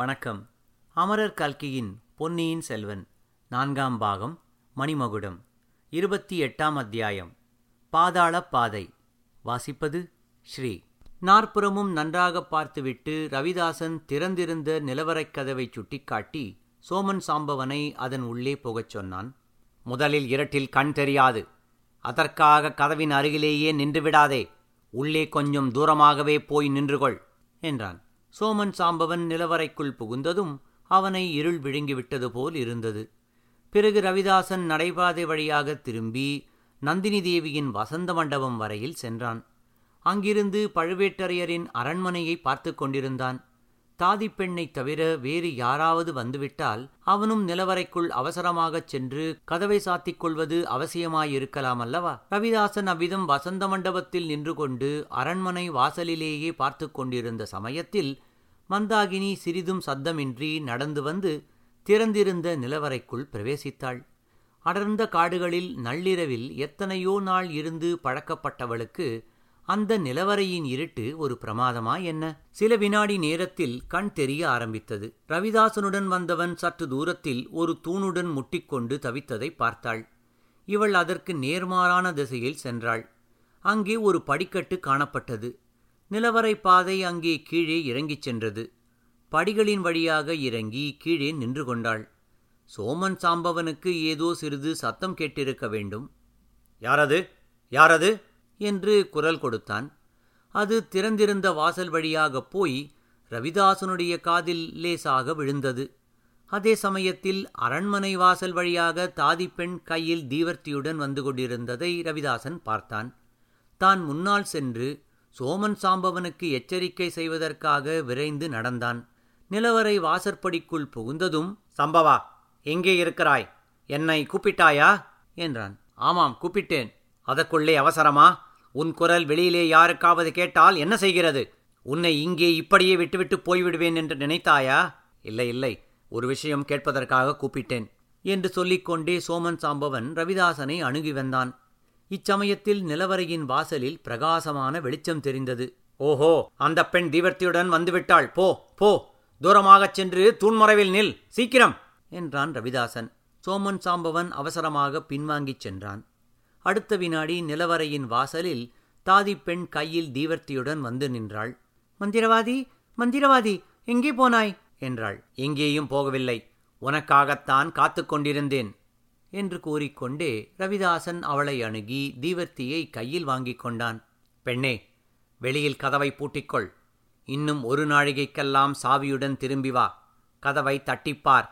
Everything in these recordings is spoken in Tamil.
வணக்கம். அமரர் கல்கியின் பொன்னியின் செல்வன் நான்காம் பாகம் மணிமகுடம் இருபத்தி எட்டாம் அத்தியாயம் பாதாள பாதை. வாசிப்பது ஸ்ரீ. நாற்புறமும் நன்றாக பார்த்துவிட்டு ரவிதாசன் திறந்திருந்த நிலவரைக் கதவை சுட்டிக்காட்டி சோமன் சாம்பவனை அதன் உள்ளே போகச் சொன்னான். முதலில் இரட்டில் கண் தெரியாது. அதற்காக கதவின் அருகிலேயே நின்று விடாதே. உள்ளே கொஞ்சம் தூரமாகவே போய் நின்றுகொள் என்றான். சோமன் சாம்பவன் நிலவரைக்குள் புகுந்ததும் அவனை இருள் விழுங்கிவிட்டது போல் இருந்தது. பிறகு ரவிதாசன் நடைபாதை வழியாக திரும்பி நந்தினி தேவியின் வசந்த மண்டபம் வரையில் சென்றான். அங்கிருந்து பழுவேட்டரையரின் அரண்மனையை பார்த்து கொண்டிருந்தான். தாதி பெண்ணைத் தவிர வேறு யாராவது வந்துவிட்டால் அவனும் நிலவரைக்குள் அவசரமாகச் சென்று கதவை சாத்திக் கொள்வது அவசியமாயிருக்கலாம் அல்லவா ரவிதாசன் அவ்விதம் வசந்த மண்டபத்தில் நின்று கொண்டு அரண்மனை வாசலிலேயே பார்த்து கொண்டிருந்த சமயத்தில் மந்தாகினி சிறிதும் சத்தமின்றி நடந்து வந்து திறந்திருந்த நிலவரைக்குள் பிரவேசித்தாள். அடர்ந்த காடுகளில் நள்ளிரவில் எத்தனையோ நாள் இருந்து பழக்கப்பட்டவளுக்கு அந்த நிலவரையின் இருட்டு ஒரு பிரமாதமா என்ன? சில வினாடி நேரத்தில் கண் தெரிய ஆரம்பித்தது. ரவிதாசனுடன் வந்தவன் சற்று தூரத்தில் ஒரு தூணுடன் முட்டிக்கொண்டு தவித்ததை பார்த்தாள். இவள் அதற்கு நேர்மாறான திசையில் சென்றாள். அங்கே ஒரு படிக்கட்டு காணப்பட்டது. நிலவரை பாதை அங்கே கீழே இறங்கிச் சென்றது. படிகளின் வழியாக இறங்கி கீழே நின்று கொண்டாள். சோமன் சாம்பவனுக்கு ஏதோ சிறிது சத்தம் கேட்டிருக்க வேண்டும். யாரது? யாரது? என்று குரல் கொடுத்தான். அது திறந்திருந்த வாசல் வழியாகப் போய் ரவிதாசனுடைய காதில் லேசாக விழுந்தது. அதே சமயத்தில் அரண்மனை வாசல் வழியாக தாதிப்பெண் கையில் தீவர்த்தியுடன் வந்து கொண்டிருந்ததை ரவிதாசன் பார்த்தான். தான் முன்னால் சென்று சோமன் சாம்பவனுக்கு எச்சரிக்கை செய்வதற்காக விரைந்து நடந்தான். நிலவரை வாசற்படிக்குள் புகுந்ததும் சம்பவா எங்கே இருக்கிறாய்? என்னை கூப்பிட்டாயா? என்றான். ஆமாம் கூப்பிட்டேன். அதற்குள்ளே அவசரமா? உன் குரல் வெளியிலே யாருக்காவது கேட்டால் என்ன செய்கிறது? உன்னை இங்கே இப்படியே விட்டுவிட்டு போய்விடுவேன் என்று நினைத்தாயா? இல்லை இல்லை. ஒரு விஷயம் கேட்பதற்காக கூப்பிட்டேன் என்று சொல்லிக்கொண்டே சோமன் சாம்பவன் ரவிதாசனை அணுகி வந்தான். இச்சமயத்தில் நிலவரையின் வாசலில் பிரகாசமான வெளிச்சம் தெரிந்தது. ஓஹோ அந்த பெண் தீவர்த்தியுடன் வந்துவிட்டாள். போ போ தூரமாகச் சென்று தூண்மறைவில் நில். சீக்கிரம்! என்றான் ரவிதாசன். சோமன் சாம்பவன் அவசரமாக பின்வாங்கிச் சென்றான். அடுத்த வினாடி நிலவரையின் வாசலில் தாதி பெண் கையில் தீவர்த்தியுடன் வந்து நின்றாள். மந்திரவாதி மந்திரவாதி எங்கே போனாய்? என்றாள். எங்கேயும் போகவில்லை. உனக்காகத்தான் காத்து கொண்டிருந்தேன். என்று கூறிக்கொண்டே ரவிதாசன் அவளை அணுகி தீவர்த்தியை கையில் வாங்கிக் கொண்டான். பெண்ணே வெளியில் கதவை பூட்டிக்கொள். இன்னும் ஒரு நாழிகைக்கெல்லாம் சாவியுடன் திரும்பி வா. கதவை தட்டிப்பார்.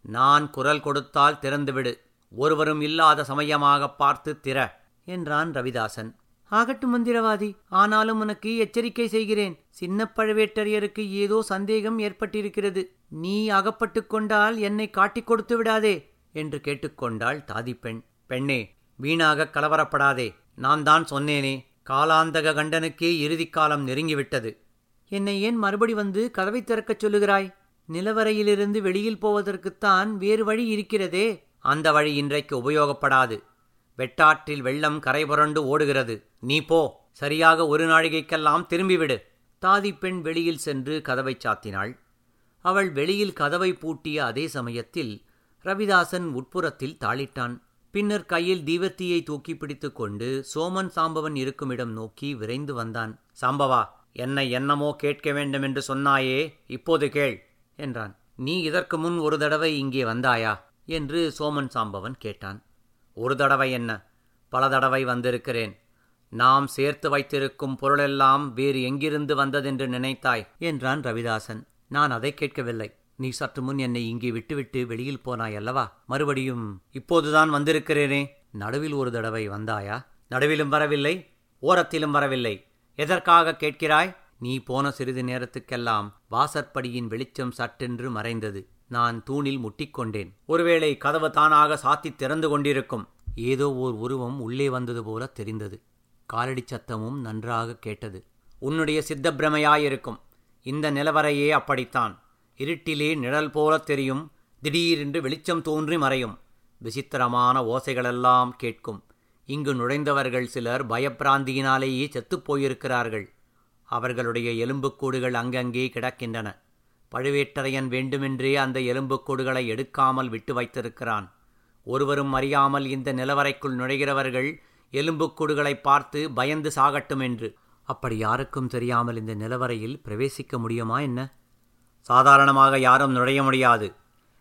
நான் குரல் கொடுத்தால் திறந்துவிடு. ஒருவரும் இல்லாத சமயமாக பார்த்து திற என்றான் ரவிதாசன். ஆகட்டும் மந்திரவாதி ஆனாலும் உனக்கு எச்சரிக்கை செய்கிறேன். சின்ன பழுவேட்டரையருக்கு ஏதோ சந்தேகம் ஏற்பட்டிருக்கிறது. நீ அகப்பட்டு கொண்டால் என்னை காட்டிக் கொடுத்து விடாதே. என்று கேட்டுக்கொண்டாள் தாதிப்பெண். பெண்ணே வீணாக கலவரப்படாதே. நான் தான் சொன்னேனே. காலாந்தக கண்டனுக்கே இறுதிக் காலம் நெருங்கிவிட்டது. என்னை ஏன் மறுபடி வந்து கதவை திறக்கச் சொல்லுகிறாய்? நிலவரையிலிருந்து வெளியில் போவதற்குத்தான் வேறு வழி இருக்கிறதே. அந்த வழி இன்றைக்கு உபயோகப்படாது. வெட்டாற்றில் வெள்ளம் கரை புரண்டு ஓடுகிறது. நீ போ. சரியாக ஒரு நாழிகைக்கெல்லாம் திரும்பிவிடு. தாதி பெண் வெளியில் சென்று கதவை சாத்தினாள். அவள் வெளியில் கதவை பூட்டிய அதே சமயத்தில் ரவிதாசன் உட்புறத்தில் தாளிட்டான். பின்னர் கையில் தீவர்த்தியை தூக்கி பிடித்து கொண்டு சோமன் சாம்பவன் இருக்குமிடம் நோக்கி விரைந்து வந்தான். சாம்பவா என்னை என்னமோ கேட்க வேண்டும் என்று சொன்னாயே இப்போது கேள் என்றான். நீ இதற்கு முன் ஒரு தடவை இங்கே வந்தாயா? என்று சோமன் சாம்பவன் கேட்டான். ஒரு தடவை என்ன? பல தடவை வந்திருக்கிறேன். நாம் சேர்த்து வைத்திருக்கும் பொருளெல்லாம் வேறு எங்கிருந்து வந்ததென்று நினைத்தாய்? என்றான் ரவிதாசன். நான் அதை கேட்கவில்லை. நீ சற்று முன் என்னை இங்கே விட்டுவிட்டு வெளியில் போனாய் அல்லவா? மறுபடியும் இப்போதுதான் வந்திருக்கிறேனே. நடுவில் ஒரு தடவை வந்தாயா? நடுவிலும் வரவில்லை ஓரத்திலும் வரவில்லை. எதற்காக கேட்கிறாய்? நீ போன சிறிது நேரத்துக்கெல்லாம் வாசற்படியின் வெளிச்சம் சட்டென்று மறைந்தது. நான் தூணில் முட்டிக்கொண்டேன். ஒருவேளை கதவு தானாக சாத்தி திறந்து கொண்டிருக்கும். ஏதோ ஓர் உருவம் உள்ளே வந்தது போல தெரிந்தது. காலடி சத்தமும் நன்றாக கேட்டது. உன்னுடைய சித்தப்பிரமையாயிருக்கும். இந்த நிலவரையே அப்படித்தான். இருட்டிலே நிழல் போலத் தெரியும். திடீரென்று வெளிச்சம் தோன்றி மறையும். விசித்திரமான ஓசைகளெல்லாம் கேட்கும். இங்கு நுழைந்தவர்கள் சிலர் பயப்பிராந்தியினாலேயே செத்துப் போயிருக்கிறார்கள். அவர்களுடைய எலும்புக்கூடுகள் அங்கங்கே கிடக்கின்றன. பழுவேட்டரையன் வேண்டுமென்றே அந்த எலும்புக்கூடுகளை எடுக்காமல் விட்டு வைத்திருக்கிறான். ஒருவரும் அறியாமல் இந்த நிலவரைக்குள் நுழைகிறவர்கள் எலும்புக்கூடுகளை பார்த்து பயந்து சாகட்டும் என்று அப்படி யாருக்கும் தெரியாமல் இந்த நிலவரையில் பிரவேசிக்க முடியுமா என்ன? சாதாரணமாக யாரும் நுழைய முடியாது.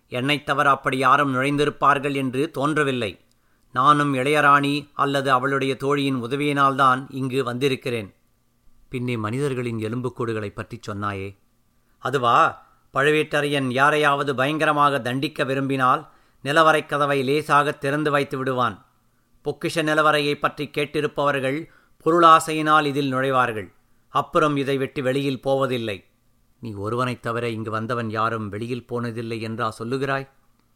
என்னைத் தவிர அப்படி யாரும் நுழைந்திருப்பார்கள் என்று தோன்றவில்லை. நானும் இளையராணி அல்லது அவளுடைய தோழியின் உதவியினால்தான் இங்கு வந்திருக்கிறேன். பின்னே மனிதர்களின் எலும்புக்கூடுகளை பற்றி சொன்னாயே. அதுவா பழுவேட்டரையன் யாரையாவது பயங்கரமாக தண்டிக்க விரும்பினால் நிலவரைக் கதவை லேசாக திறந்து வைத்து விடுவான். பொக்கிஷ நிலவரையை பற்றி கேட்டிருப்பவர்கள் பொருளாசையினால் இதில் நுழைவார்கள். அப்புறம் இதை விட்டு வெளியில் போவதில்லை. நீ ஒருவனைத் தவிர இங்கு வந்தவன் யாரும் வெளியில் போனதில்லை என்றா சொல்லுகிறாய்?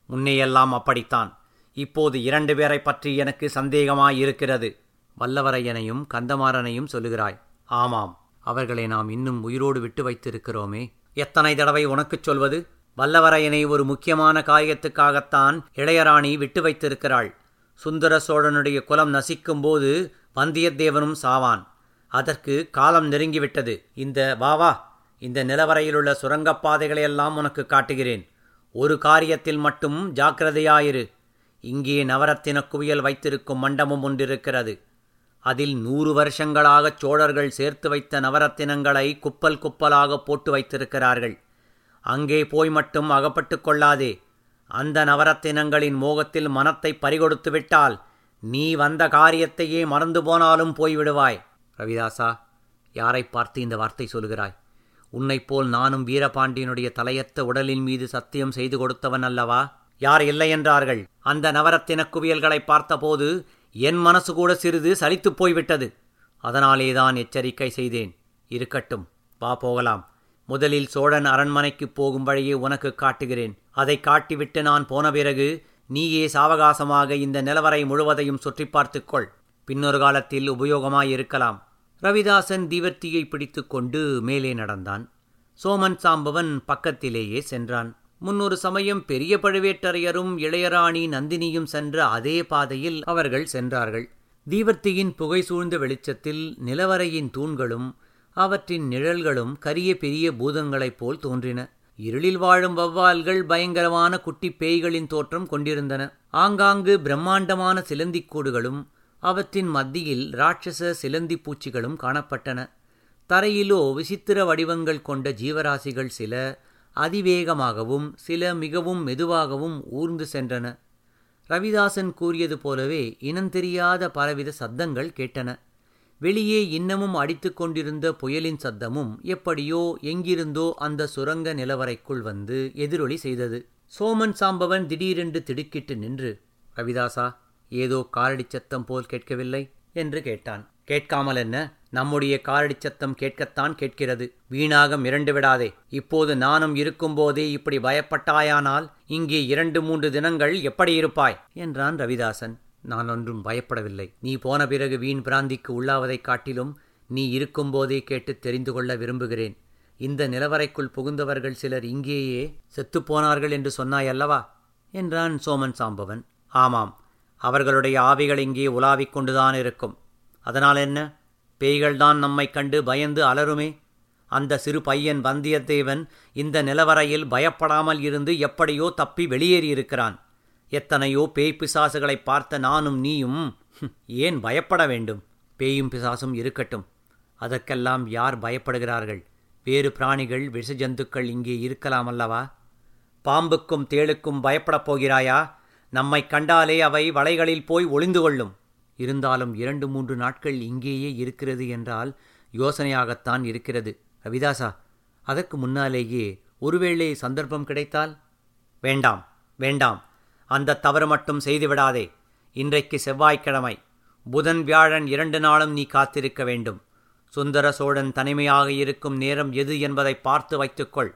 முன்னையெல்லாம் அப்படித்தான். இப்போது இரண்டு பேரை பற்றி எனக்கு சந்தேகமாயிருக்கிறது. வல்லவரையனையும் கந்தமாறனையும் சொல்லுகிறாய். ஆமாம் அவர்களை நாம் இன்னும் உயிரோடு விட்டு வைத்திருக்கிறோமே. எத்தனை தடவை உனக்குச் சொல்வது? வல்லவரையனை ஒரு முக்கியமான காரியத்துக்காகத்தான் இளையராணி விட்டு வைத்திருக்கிறாள். சுந்தர சோழனுடைய குலம் நசிக்கும்போது வந்தியத்தேவனும் சாவான். அதற்கு காலம் நெருங்கிவிட்டது. இந்த வாவா இந்த நிலவரையிலுள்ள சுரங்கப்பாதைகளையெல்லாம் உனக்கு காட்டுகிறேன். ஒரு காரியத்தில் மட்டும் ஜாக்கிரதையாயிரு. இங்கே நவரத்தின குவியல் வைத்திருக்கும் மண்டபம் ஒன்றிருக்கிறது. அதில் நூறு வருஷங்களாகச் சோழர்கள் சேர்த்து வைத்த நவரத்தினங்களை குப்பல் குப்பலாக போட்டு வைத்திருக்கிறார்கள். அங்கே போய் மட்டும் அகப்பட்டு கொள்ளாதே. அந்த நவரத்தினங்களின் மோகத்தில் மனத்தை பறிகொடுத்து விட்டால் நீ வந்த காரியத்தையே மறந்து போனாலும் போய்விடுவாய். ரவிதாசா யாரை பார்த்து இந்த வார்த்தை சொல்கிறாய்? உன்னைப் போல் நானும் வீரபாண்டியனுடைய தலையத்த உடலின் மீது சத்தியம் செய்து கொடுத்தவன் அல்லவா? யார் இல்லை என்றார்கள். அந்த நவரத்தின குவியல்களை பார்த்தபோது என் மனசு கூட சிறிது சலித்துப் போய்விட்டது. அதனாலேதான் எச்சரிக்கை செய்தேன். இருக்கட்டும் வா போகலாம். முதலில் சோழன் அரண்மனைக்கு போகும் வழியே உனக்கு காட்டுகிறேன். அதை காட்டிவிட்டு நான் போன பிறகு நீயே சாவகாசமாக இந்த நிலவரை முழுவதையும் சுற்றி பார்த்துக்கொள் பின்னொரு காலத்தில் உபயோகமாயிருக்கலாம். ரவிதாசன் தீவர்த்தியை பிடித்துக்கொண்டு மேலே நடந்தான். சோமன் சாம்பவன் பக்கத்திலேயே சென்றான். முன்னொரு சமயம் பெரிய பழுவேட்டரையரும் இளையராணி நந்தினியும் சென்ற அதே பாதையில் அவர்கள் சென்றார்கள். தீவர்த்தியின் புகை சூழ்ந்த வெளிச்சத்தில் நிலவரையின் தூண்களும் அவற்றின் நிழல்களும் கரிய பெரிய பூதங்களைப் போல் தோன்றின. இருளில் வாழும் வவ்வால்கள் பயங்கரமான குட்டி பேய்களின் தோற்றம் கொண்டிருந்தன. ஆங்காங்கு பிரம்மாண்டமான சிலந்திக்கூடுகளும் அவற்றின் மத்தியில் ராட்சச சிலந்தி பூச்சிகளும் காணப்பட்டன. தரையிலோ விசித்திர வடிவங்கள் கொண்ட ஜீவராசிகள் சில அதிவேகமாகவும் சில மிகவும் மெதுவாகவும் ஊர்ந்து சென்றன. ரவிதாசன் கூறியது போலவே இனந்தெரியாத பலவித சத்தங்கள் கேட்டன. வெளியே இன்னமும் அடித்து கொண்டிருந்த புயலின் சத்தமும் எப்படியோ எங்கிருந்தோ அந்த சுரங்க நிலவரைக்குள் வந்து எதிரொலி செய்தது. சோமன் சாம்பவன் திடீரென்று திடுக்கிட்டு நின்று ரவிதாசா ஏதோ காரடிச் சத்தம் போல் கேட்கவில்லை என்று கேட்டான். கேட்காமல் என்ன? நம்முடைய காரடிச் சத்தம் கேட்கத்தான் கேட்கிறது. வீணாக மிரண்டு விடாதே. இப்போது நானும் இருக்கும்போதே இப்படி பயப்பட்டாயானால் இங்கே இரண்டு மூன்று தினங்கள் எப்படி இருப்பாய்? என்றான் ரவிதாசன். நான் ஒன்றும் பயப்படவில்லை. நீ போன பிறகு வீண் பிராந்திக்கு உள்ளாவதைக் காட்டிலும் நீ இருக்கும்போதே கேட்டு தெரிந்து கொள்ள விரும்புகிறேன். இந்த நிலவரைக்குள் புகுந்தவர்கள் சிலர் இங்கேயே செத்துப்போனார்கள் என்று சொன்னாயல்லவா? என்றான் சோமன் சாம்பவன். ஆமாம். அவர்களுடைய ஆவிகள் இங்கே உலாவிக் கொண்டுதான் இருக்கும். அதனால் என்ன? பேய்கள்தான் நம்மை கண்டு பயந்து அலருமே அந்த சிறு பையன் வந்தியத்தேவன் இந்த நிலவரையில் பயப்படாமல் இருந்து எப்படியோ தப்பி வெளியேறியிருக்கிறான் எத்தனையோ பேய் பிசாசுகளை பார்த்த நானும் நீயும் ஏன் பயப்பட வேண்டும்? பேயும் பிசாசும் இருக்கட்டும். அதற்கெல்லாம் யார் பயப்படுகிறார்கள்? வேறு பிராணிகள் விஷஜந்துக்கள் இங்கே இருக்கலாம் அல்லவா? பாம்புக்கும் தேளுக்கும் பயப்படப் போகிறாயா? நம்மை கண்டாலே அவை வலைகளில் போய் ஒளிந்து கொள்ளும் இருந்தாலும் இரண்டு மூன்று நாட்கள் இங்கேயே இருக்கிறது என்றால் யோசனையாகத்தான் இருக்கிறது. ரவிதாசா அதற்கு முன்னாலேயே ஒருவேளை சந்தர்ப்பம் கிடைத்தால்? வேண்டாம் வேண்டாம். அந்த தவறு மட்டும் செய்துவிடாதே. இன்றைக்கு செவ்வாய்க்கிழமை. புதன் வியாழன் இரண்டு நாளும் நீ காத்திருக்க வேண்டும். சுந்தர சோழன் தனிமையாக இருக்கும் நேரம் எது என்பதை பார்த்து வைத்துக்கொள்.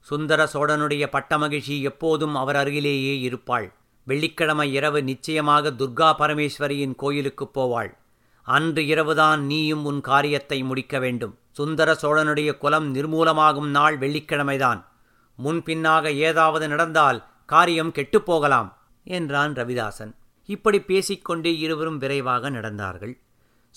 சுந்தர சோழனுடைய பட்டமகிழ்ச்சி எப்போதும் அவர் அருகிலேயே இருப்பாள். வெள்ளிக்கிழமை இரவு நிச்சயமாக துர்கா பரமேஸ்வரியின் கோயிலுக்குப் போவாள். அன்று இரவுதான் நீயும் உன் காரியத்தை முடிக்க வேண்டும். சுந்தர சோழனுடைய குலம் நிர்மூலமாகும் நாள் வெள்ளிக்கிழமைதான். முன்பின்னாக ஏதாவது நடந்தால் காரியம் கெட்டுப்போகலாம் என்றான் ரவிதாசன். இப்படி பேசிக்கொண்டே இருவரும் விரைவாக நடந்தார்கள்.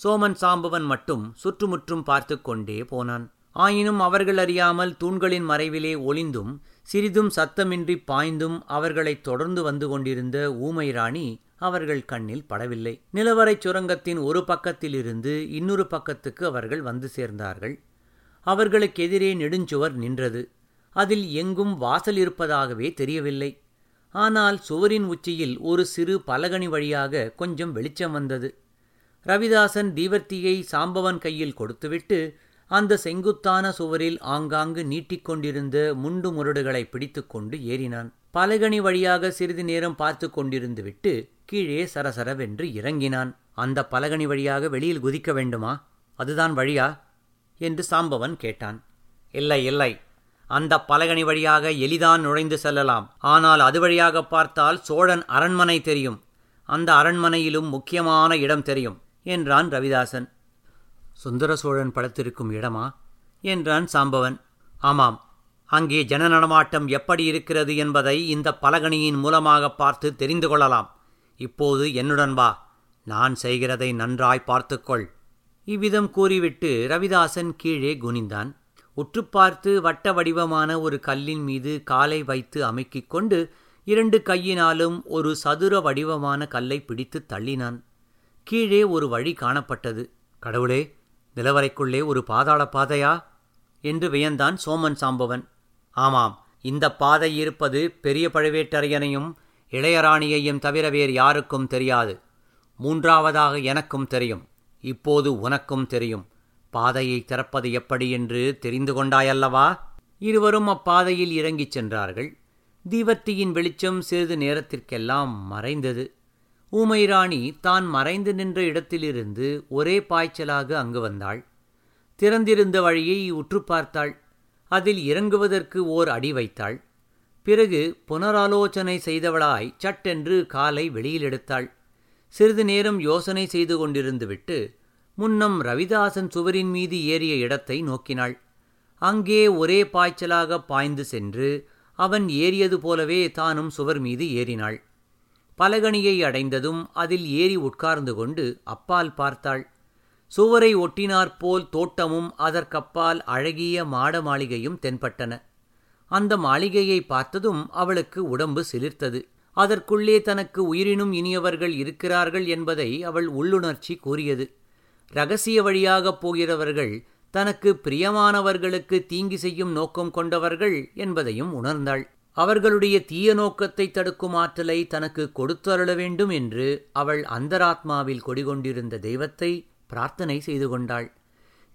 சோமன் சாம்பவன் மட்டும் சுற்றுமுற்றும் பார்த்து கொண்டே போனான். ஆயினும் அவர்கள் அறியாமல் தூண்களின் மறைவிலே ஒளிந்தும் சிறிதும் சத்தமின்றி பாய்ந்தும் அவர்களைத் தொடர்ந்து வந்து கொண்டிருந்த ஊமை ராணி அவர்கள் கண்ணில் படவில்லை. நிலவரைச் சுரங்கத்தின் ஒரு பக்கத்திலிருந்து இன்னொரு பக்கத்துக்கு அவர்கள் வந்து சேர்ந்தார்கள். அவர்களுக்கு எதிரே நெடுஞ்சுவர் நின்றது. அதில் எங்கும் வாசல் இருப்பதாகவே தெரியவில்லை. ஆனால் சுவரின் உச்சியில் ஒரு சிறு பலகனி வழியாக கொஞ்சம் வெளிச்சம் வந்தது. ரவிதாசன் தீவர்த்தியை சாம்பவன் கையில் கொடுத்துவிட்டு அந்த செங்குத்தான சுவரில் ஆங்காங்கு நீட்டிக்கொண்டிருந்த முண்டு முரடுகளை பிடித்துக்கொண்டு ஏறினான். பலகனி வழியாக சிறிது நேரம் பார்த்து கொண்டிருந்து விட்டு கீழே சரசரவென்று இறங்கினான். அந்த பலகனி வழியாக வெளியில் குதிக்க வேண்டுமா? அதுதான் வழியா? என்று சாம்பவன் கேட்டான். இல்லை இல்லை. அந்த பலகனி வழியாக எளிதான் நுழைந்து செல்லலாம். ஆனால் அது வழியாக பார்த்தால் சோழன் அரண்மனை தெரியும். அந்த அரண்மனையிலும் முக்கியமான இடம் தெரியும் என்றான் ரவிதாசன். சுந்தர சோழன் படுத்திருக்கும் இடமா? என்றான் சாம்பவன். ஆமாம். அங்கே ஜன நடமாட்டம் எப்படி இருக்கிறது என்பதை இந்த பலகணியின் மூலமாக பார்த்து தெரிந்து கொள்ளலாம். இப்போது என்னுடன் வா. நான் செய்கிறதை நன்றாய் பார்த்துக்கொள். இவ்விதம் கூறிவிட்டு ரவிதாசன் கீழே குனிந்தான். உற்று பார்த்து வட்ட வடிவமான ஒரு கல்லின் மீது காலை வைத்து அமைக்கிக் கொண்டு இரண்டு கையினாலும் ஒரு சதுர வடிவமான கல்லை பிடித்து தள்ளினான். கீழே ஒரு வழி காணப்பட்டது. கடவுளே நிலவரைக்குள்ளே ஒரு பாதாள பாதையா? என்று வியந்தான் சோமன் சாம்பவன். ஆமாம் இந்த பாதை இருப்பது பெரிய பழுவேட்டரையனையும் இளையராணியையும் தவிர வேறு யாருக்கும் தெரியாது. மூன்றாவதாக எனக்கும் தெரியும். இப்போது உனக்கும் தெரியும். பாதையை திறப்பது எப்படி என்று தெரிந்து கொண்டாயல்லவா? இருவரும் அப்பாதையில் இறங்கிச் சென்றார்கள். தீவர்த்தியின் வெளிச்சம் சிறிது நேரத்திற்கெல்லாம் மறைந்தது. ஊமை ராணி தான் மறைந்து நின்ற இடத்திலிருந்து ஒரே பாய்ச்சலாக அங்கு வந்தாள். திறந்திருந்த வழியை உற்று பார்த்தாள். அதில் இறங்குவதற்கு ஓர் அடி வைத்தாள். பிறகு புனராலோசனை செய்தவளாய் சட்டென்று காலை வெளியில் எடுத்தாள். சிறிது நேரம் யோசனை செய்து கொண்டிருந்துவிட்டு முன்னம் ரவிதாசன் சுவரின் மீது ஏறிய இடத்தை நோக்கினாள். அங்கே ஒரே பாய்ச்சலாக பாய்ந்து சென்று அவன் ஏறியது போலவே தானும் சுவர் மீது ஏறினாள். பலகணியை அடைந்ததும் அதில் ஏறி உட்கார்ந்து கொண்டு அப்பால் பார்த்தாள். சுவரை ஒட்டினாற்போல் தோட்டமும் அதற்கப்பால் அழகிய மாட மாளிகையும் தென்பட்டன. அந்த மாளிகையை பார்த்ததும் அவளுக்கு உடம்பு சிலிர்த்தது. அதற்குள்ளே தனக்கு உயிரினும் இனியவர்கள் இருக்கிறார்கள் என்பதை அவள் உள்ளுணர்ச்சி கூறியது. ரகசிய வழியாகப் போகிறவர்கள் தனக்கு பிரியமானவர்களுக்கு தீங்கி செய்யும் நோக்கம் கொண்டவர்கள் என்பதையும் உணர்ந்தாள். அவர்களுடைய தீய நோக்கத்தை தடுக்கும் ஆற்றலை தனக்கு கொடுத்தருள வேண்டும் என்று அவள் அந்தராத்மாவில் கொடிகொண்டிருந்த தெய்வத்தை பிரார்த்தனை செய்து கொண்டாள்.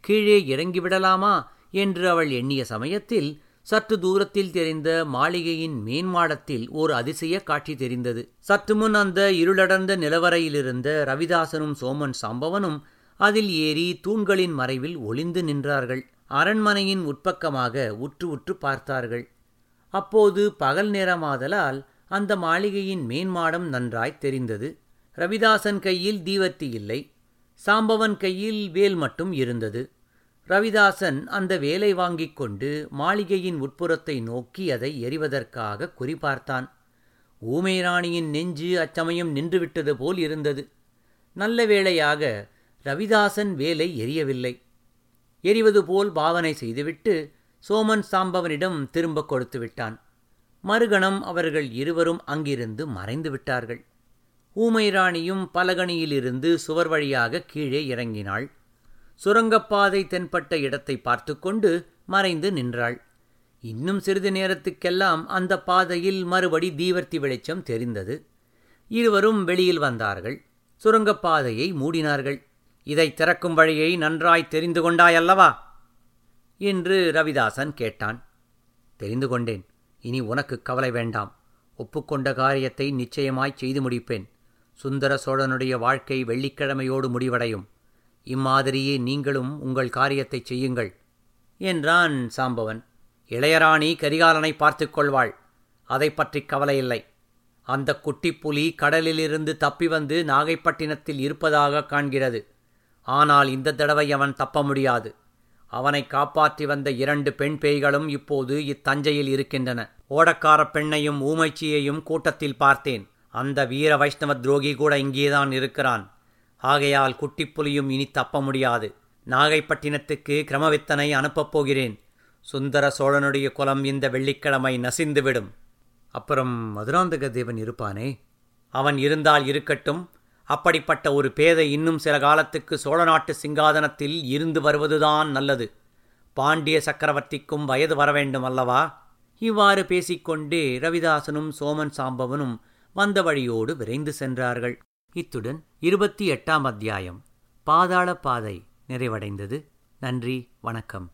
கீழே இறங்கிவிடலாமா என்று அவள் எண்ணிய சமயத்தில் சற்று தூரத்தில் தெரிந்த மாளிகையின் மேன்மாடத்தில் ஓர் அதிசய காட்சி தெரிந்தது. சற்று முன் அந்த இருளடர்ந்த நிலவரையிலிருந்த ரவிதாசனும் சோமன் சம்பவனும் அதில் ஏறி தூண்களின் மறைவில் ஒளிந்து நின்றார்கள். அரண்மனையின் உட்பக்கமாக உற்று உற்று பார்த்தார்கள். அப்போது பகல் நேரமாதலால் அந்த மாளிகையின் மேன்மாடம் நன்றாய் தெரிந்தது. ரவிதாசன் கையில் தீவர்த்தி இல்லை. சாம்பவன் கையில் வேல் மட்டும் இருந்தது. ரவிதாசன் அந்த வேலை வாங்கிக் கொண்டு மாளிகையின் உட்புறத்தை நோக்கி அதை எறிவதற்காக குறிபார்த்தான் ஊமை ராணியின் நெஞ்சு அச்சமயம் நின்றுவிட்டது போல் இருந்தது. நல்ல வேளையாக ரவிதாசன் வேலை எரியவில்லை. எரிவது போல் பாவனை செய்துவிட்டு சோமன் சாம்பவனிடம் திரும்ப கொடுத்து விட்டான். மறுகணம் அவர்கள் இருவரும் அங்கிருந்து மறைந்து விட்டார்கள். ஊமை ராணியும் பலகணியிலிருந்து சுவர் வழியாக கீழே இறங்கினாள். சுரங்கப்பாதை தென்பட்ட இடத்தை பார்த்து கொண்டு மறைந்து நின்றாள். இன்னும் சிறிது நேரத்துக்கெல்லாம் அந்த பாதையில் மறுபடி தீவர்த்தி வெளிச்சம் தெரிந்தது. இருவரும் வெளியில் வந்தார்கள். சுரங்கப்பாதையை மூடினார்கள். இதை திறக்கும் வழியை நன்றாய் தெரிந்து கொண்டாயல்லவா? என்று ரவிதாசன் கேட்டான். தெரிந்து கொண்டேன். இனி உனக்கு கவலை வேண்டாம். ஒப்புக்கொண்ட காரியத்தை நிச்சயமாய் செய்து முடிப்பேன். சுந்தர சோழனுடைய வாழ்க்கை வெள்ளிக்கிழமையோடு முடிவடையும். இம்மாதிரியே நீங்களும் உங்கள் காரியத்தை செய்யுங்கள் என்றான் சாம்பவன். இளையராணி கரிகாலனை பார்த்துக் கொள்வாள். அதை பற்றி கவலையில்லை. அந்த குட்டிப்புலி கடலிலிருந்து தப்பி வந்து நாகைப்பட்டினத்தில் இருப்பதாக காண்கிறது. ஆனால் இந்த தடவை அவன் தப்ப முடியாது. அவனை காப்பாற்றி வந்த இரண்டு பெண் பேய்களும் இப்போது இத்தஞ்சையில் இருக்கின்றன. ஓடக்கார பெண்ணையும் ஊமைச்சியையும் கூட்டத்தில் பார்த்தேன். அந்த வீர வைஷ்ணவ துரோகி கூட இங்கேதான் இருக்கிறான். ஆகையால் குட்டிப்புலியும் இனி தப்ப முடியாது. நாகைப்பட்டினத்துக்கு கிரமவித்தனை அனுப்பப் போகிறேன். சுந்தர சோழனுடைய குலம் இந்த வெள்ளிக்கிழமை நசிந்துவிடும். அப்புறம் மதுராந்தக தேவன் இருப்பானே? அவன் இருந்தால் இருக்கட்டும். அப்படிப்பட்ட ஒரு பேதை இன்னும் சில காலத்துக்கு சோழ நாட்டு சிங்காதனத்தில் இருந்து வருவதுதான் நல்லது. பாண்டிய சக்கரவர்த்திக்கும் வயது வர வேண்டும் அல்லவா? இவ்வாறு பேசிக்கொண்டே ரவிதாசனும் சோமன் சாம்பவனும் வந்த வழியோடு விரைந்து சென்றார்கள். இத்துடன் இருபத்தி எட்டாம் அத்தியாயம் பாதாள பாதை நிறைவடைந்தது. நன்றி வணக்கம்.